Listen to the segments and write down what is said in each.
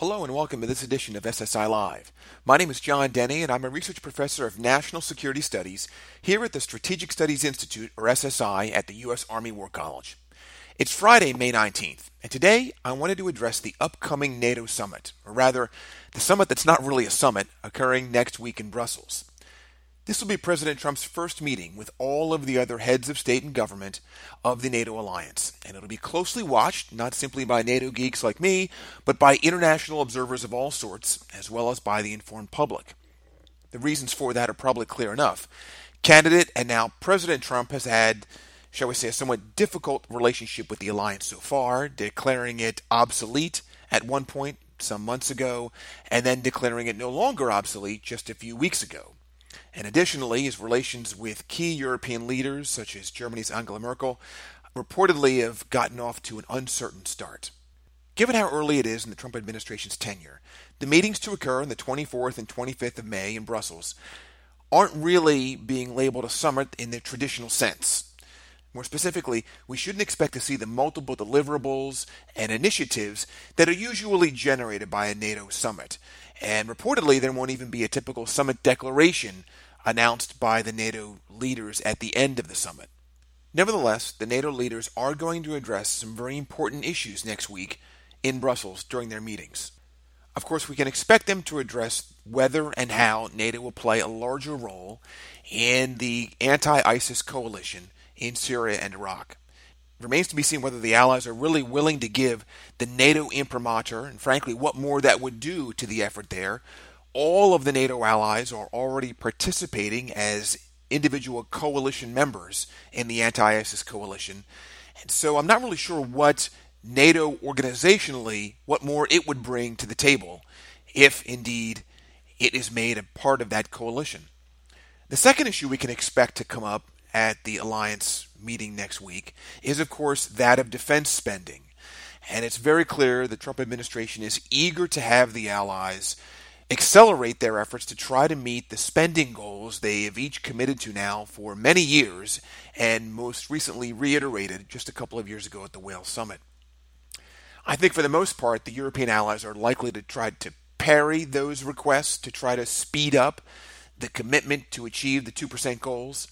Hello and welcome to this edition of SSI Live. My name is John Deni and I'm a research professor of National Security Studies here at the Strategic Studies Institute, or SSI, at the U.S. Army War College. It's Friday, May 19th, and today I wanted to address the upcoming NATO summit, or rather, the summit that's not really a summit, occurring next week in Brussels. This will be President Trump's first meeting with all of the other heads of state and government of the NATO alliance, and it'll be closely watched not simply by NATO geeks like me, but by international observers of all sorts, as well as by the informed public. The reasons for that are probably clear enough. Candidate and now President Trump has had, shall we say, a somewhat difficult relationship with the alliance so far, declaring it obsolete at one point some months ago, and then declaring it no longer obsolete just a few weeks ago. And additionally, his relations with key European leaders, such as Germany's Angela Merkel, reportedly have gotten off to an uncertain start. Given how early it is in the Trump administration's tenure, the meetings to occur on the 24th and 25th of May in Brussels aren't really being labeled a summit in the traditional sense. More specifically, we shouldn't expect to see the multiple deliverables and initiatives that are usually generated by a NATO summit. And reportedly, there won't even be a typical summit declaration announced by the NATO leaders at the end of the summit. Nevertheless, the NATO leaders are going to address some very important issues next week in Brussels during their meetings. Of course, we can expect them to address whether and how NATO will play a larger role in the anti ISIS coalition in Syria and Iraq. It remains to be seen whether the Allies are really willing to give the NATO imprimatur, and frankly, what more that would do to the effort there, all of the NATO allies are already participating as individual coalition members in the anti ISIS coalition. And so I'm not really sure what NATO organizationally, what more it would bring to the table if indeed it is made a part of that coalition. The second issue we can expect to come up at the alliance meeting next week is, of course, that of defense spending. And it's very clear the Trump administration is eager to have the allies accelerate their efforts to try to meet the spending goals they have each committed to now for many years and most recently reiterated just a couple of years ago at the Wales Summit. I think for the most part, the European allies are likely to try to parry those requests to try to speed up the commitment to achieve the 2% goals,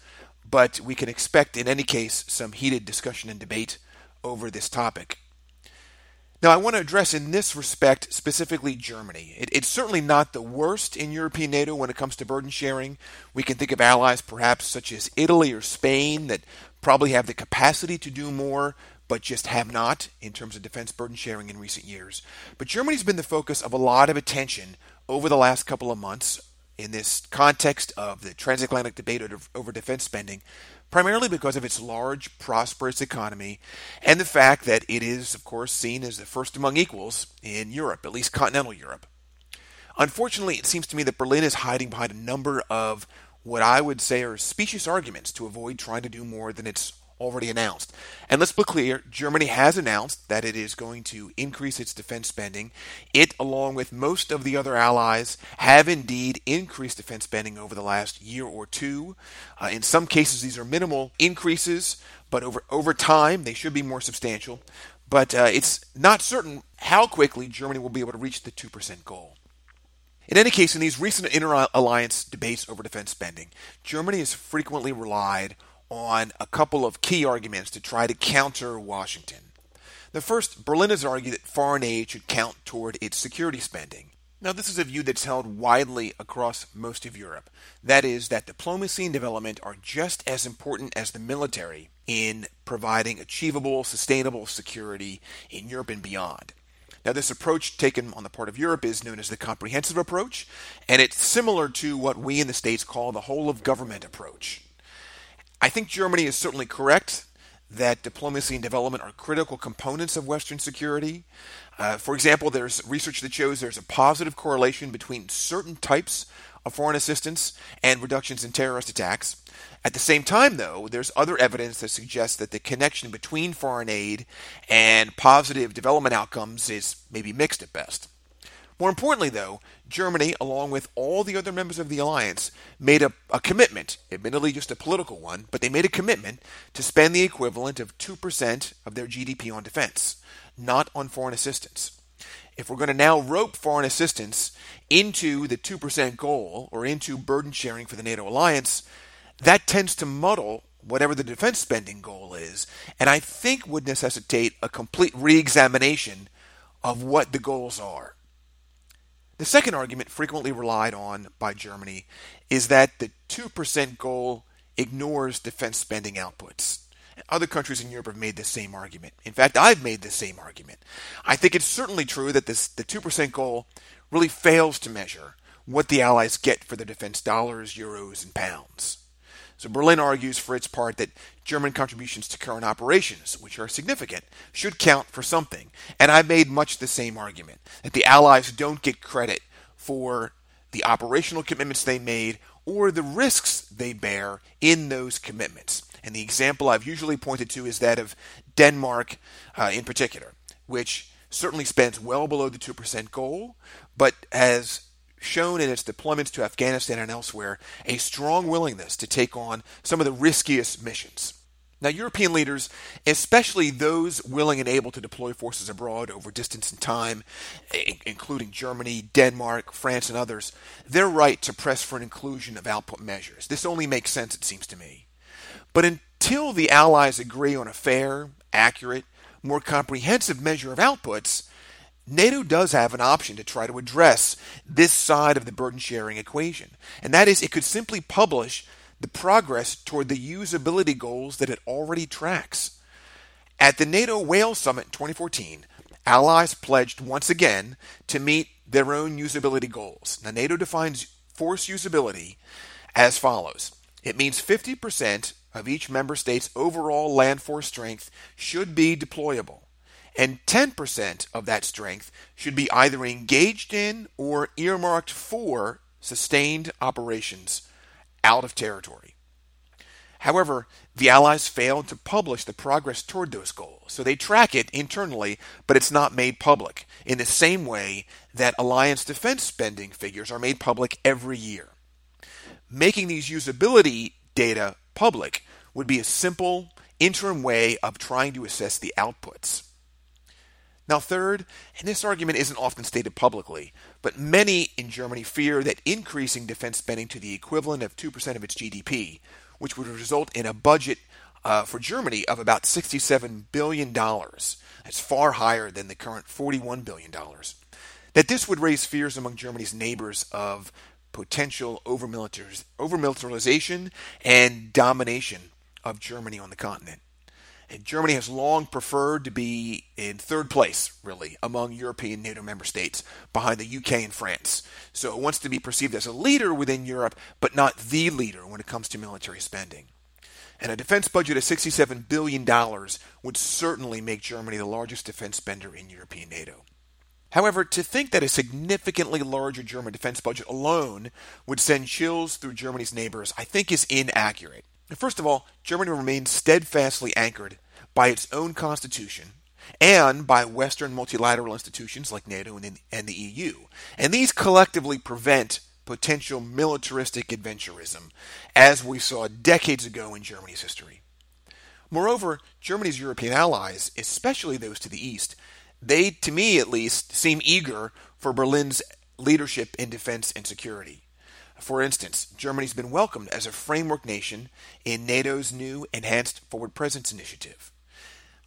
but we can expect in any case some heated discussion and debate over this topic. Now, I want to address in this respect specifically Germany. It, it's certainly not the worst in European NATO when it comes to burden sharing. We can think of allies perhaps such as Italy or Spain that probably have the capacity to do more, but just have not in terms of defense burden sharing in recent years. But Germany's been the focus of a lot of attention over the last couple of months in this context of the transatlantic debate over defense spending, primarily because of its large, prosperous economy and the fact that it is, of course, seen as the first among equals in Europe, at least continental Europe. Unfortunately, it seems to me that Berlin is hiding behind a number of what I would say are specious arguments to avoid trying to do more than its already announced. And let's be clear Germany has announced that it is going to increase its defense spending. It, along with most of the other allies, have indeed increased defense spending over the last year or two. Uh, in some cases, these are minimal increases, but over, over time, they should be more substantial. But uh, it's not certain how quickly Germany will be able to reach the 2% goal. In any case, in these recent inter alliance debates over defense spending, Germany has frequently relied on a couple of key arguments to try to counter Washington. The first, Berlin has argued that foreign aid should count toward its security spending. Now, this is a view that's held widely across most of Europe. That is, that diplomacy and development are just as important as the military in providing achievable, sustainable security in Europe and beyond. Now, this approach taken on the part of Europe is known as the comprehensive approach, and it's similar to what we in the States call the whole of government approach. I think Germany is certainly correct that diplomacy and development are critical components of Western security. Uh, for example, there's research that shows there's a positive correlation between certain types of foreign assistance and reductions in terrorist attacks. At the same time, though, there's other evidence that suggests that the connection between foreign aid and positive development outcomes is maybe mixed at best. More importantly, though, Germany, along with all the other members of the alliance, made a, a, commitment, admittedly just a political one, but they made a commitment to spend the equivalent of 2% of their GDP on defense, not on foreign assistance. If we're going to now rope foreign assistance into the 2% goal or into burden sharing for the NATO alliance, that tends to muddle whatever the defense spending goal is, and I think would necessitate a complete re examination of what the goals are. The second argument, frequently relied on by Germany, is that the 2% goal ignores defense spending outputs. Other countries in Europe have made the same argument. In fact, I've made the same argument. I think it's certainly true that this, the 2% goal really fails to measure what the Allies get for their defense dollars, euros, and pounds. So Berlin argues for its part that German contributions to current operations, which are significant, should count for something. And I made much the same argument that the Allies don't get credit for the operational commitments they made or the risks they bear in those commitments. And the example I've usually pointed to is that of Denmark uh, in particular, which certainly spends well below the 2% goal, but has shown in its deployments to Afghanistan and elsewhere a strong willingness to take on some of the riskiest missions. Now, European leaders, especially those willing and able to deploy forces abroad over distance and time, including Germany, Denmark, France, and others, they're right to press for an inclusion of output measures. This only makes sense, it seems to me. But until the Allies agree on a fair, accurate, more comprehensive measure of outputs, NATO does have an option to try to address this side of the burden sharing equation, and that is it could simply publish the progress toward the usability goals that it already tracks. At the NATO Wales Summit in 2014, allies pledged once again to meet their own usability goals. Now, NATO defines force usability as follows it means 50% of each member state's overall land force strength should be deployable and 10% of that strength should be either engaged in or earmarked for sustained operations out of territory. However, the Allies failed to publish the progress toward those goals, so they track it internally, but it's not made public, in the same way that alliance defense spending figures are made public every year. Making these usability data public would be a simple interim way of trying to assess the outputs. Now, third, and this argument isn't often stated publicly, but many in Germany fear that increasing defense spending to the equivalent of 2% of its GDP, which would result in a budget uh, for Germany of about $67 billion, that's far higher than the current $41 billion, that this would raise fears among Germany's neighbors of potential over militarization and domination of Germany on the continent. And Germany has long preferred to be in third place, really, among European NATO member states, behind the UK and France. So it wants to be perceived as a leader within Europe, but not the leader when it comes to military spending. And a defense budget of $67 billion would certainly make Germany the largest defense spender in European NATO. However, to think that a significantly larger German defense budget alone would send chills through Germany's neighbors, I think is inaccurate. First of all, Germany remains steadfastly anchored by its own constitution and by Western multilateral institutions like NATO and the EU. And these collectively prevent potential militaristic adventurism, as we saw decades ago in Germany's history. Moreover, Germany's European allies, especially those to the east, they, to me at least, seem eager for Berlin's leadership in defense and security. For instance, Germany's been welcomed as a framework nation in NATO's new Enhanced Forward Presence Initiative.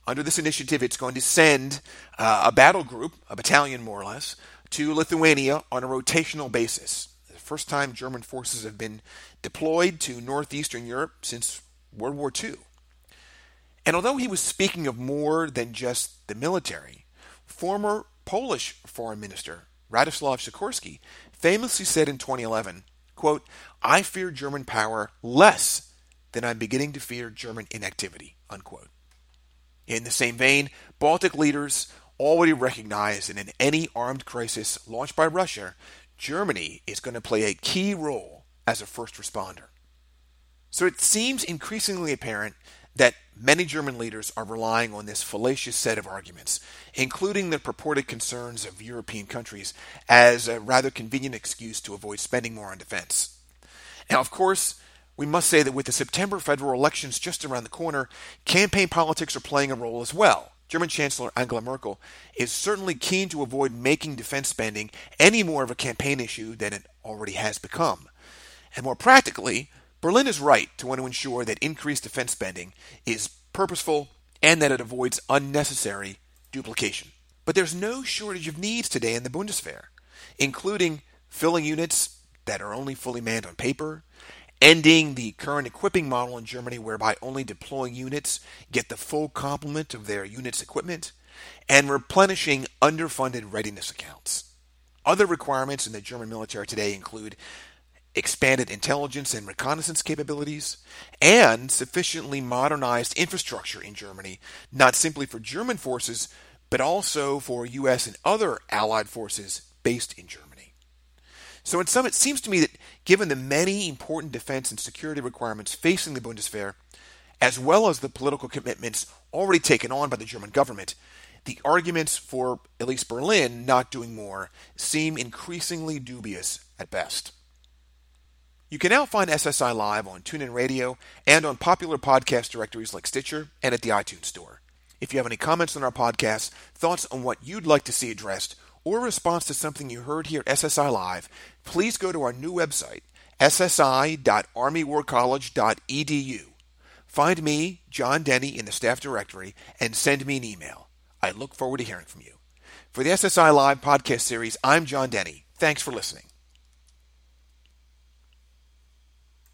Under this initiative, it's going to send uh, a battle group, a battalion more or less, to Lithuania on a rotational basis. The first time German forces have been deployed to northeastern Europe since World War II. And although he was speaking of more than just the military, former Polish foreign minister Radoslaw Sikorski famously said in 2011 Quote, I fear German power less than I'm beginning to fear German inactivity. Unquote. In the same vein, Baltic leaders already recognize that in any armed crisis launched by Russia, Germany is going to play a key role as a first responder. So it seems increasingly apparent that many German leaders are relying on this fallacious set of arguments, including the purported concerns of European countries, as a rather convenient excuse to avoid spending more on defense. Now, of course, we must say that with the September federal elections just around the corner, campaign politics are playing a role as well. German Chancellor Angela Merkel is certainly keen to avoid making defense spending any more of a campaign issue than it already has become. And more practically, Berlin is right to want to ensure that increased defense spending is purposeful and that it avoids unnecessary duplication. But there's no shortage of needs today in the Bundeswehr, including filling units that are only fully manned on paper, ending the current equipping model in Germany whereby only deploying units get the full complement of their unit's equipment, and replenishing underfunded readiness accounts. Other requirements in the German military today include expanded intelligence and reconnaissance capabilities, and sufficiently modernized infrastructure in Germany, not simply for German forces, but also for U.S. and other allied forces based in Germany. So, in sum, it seems to me that given the many important defense and security requirements facing the Bundeswehr, as well as the political commitments already taken on by the German government, the arguments for at least Berlin not doing more seem increasingly dubious at best. You can now find SSI Live on TuneIn Radio and on popular podcast directories like Stitcher and at the iTunes Store. If you have any comments on our podcast, thoughts on what you'd like to see addressed, or a response to something you heard here at SSI Live, please go to our new website, ssi.armywarcollege.edu. Find me, John Deni, in the staff directory and send me an email. I look forward to hearing from you. For the SSI Live podcast series, I'm John Deni. Thanks for listening.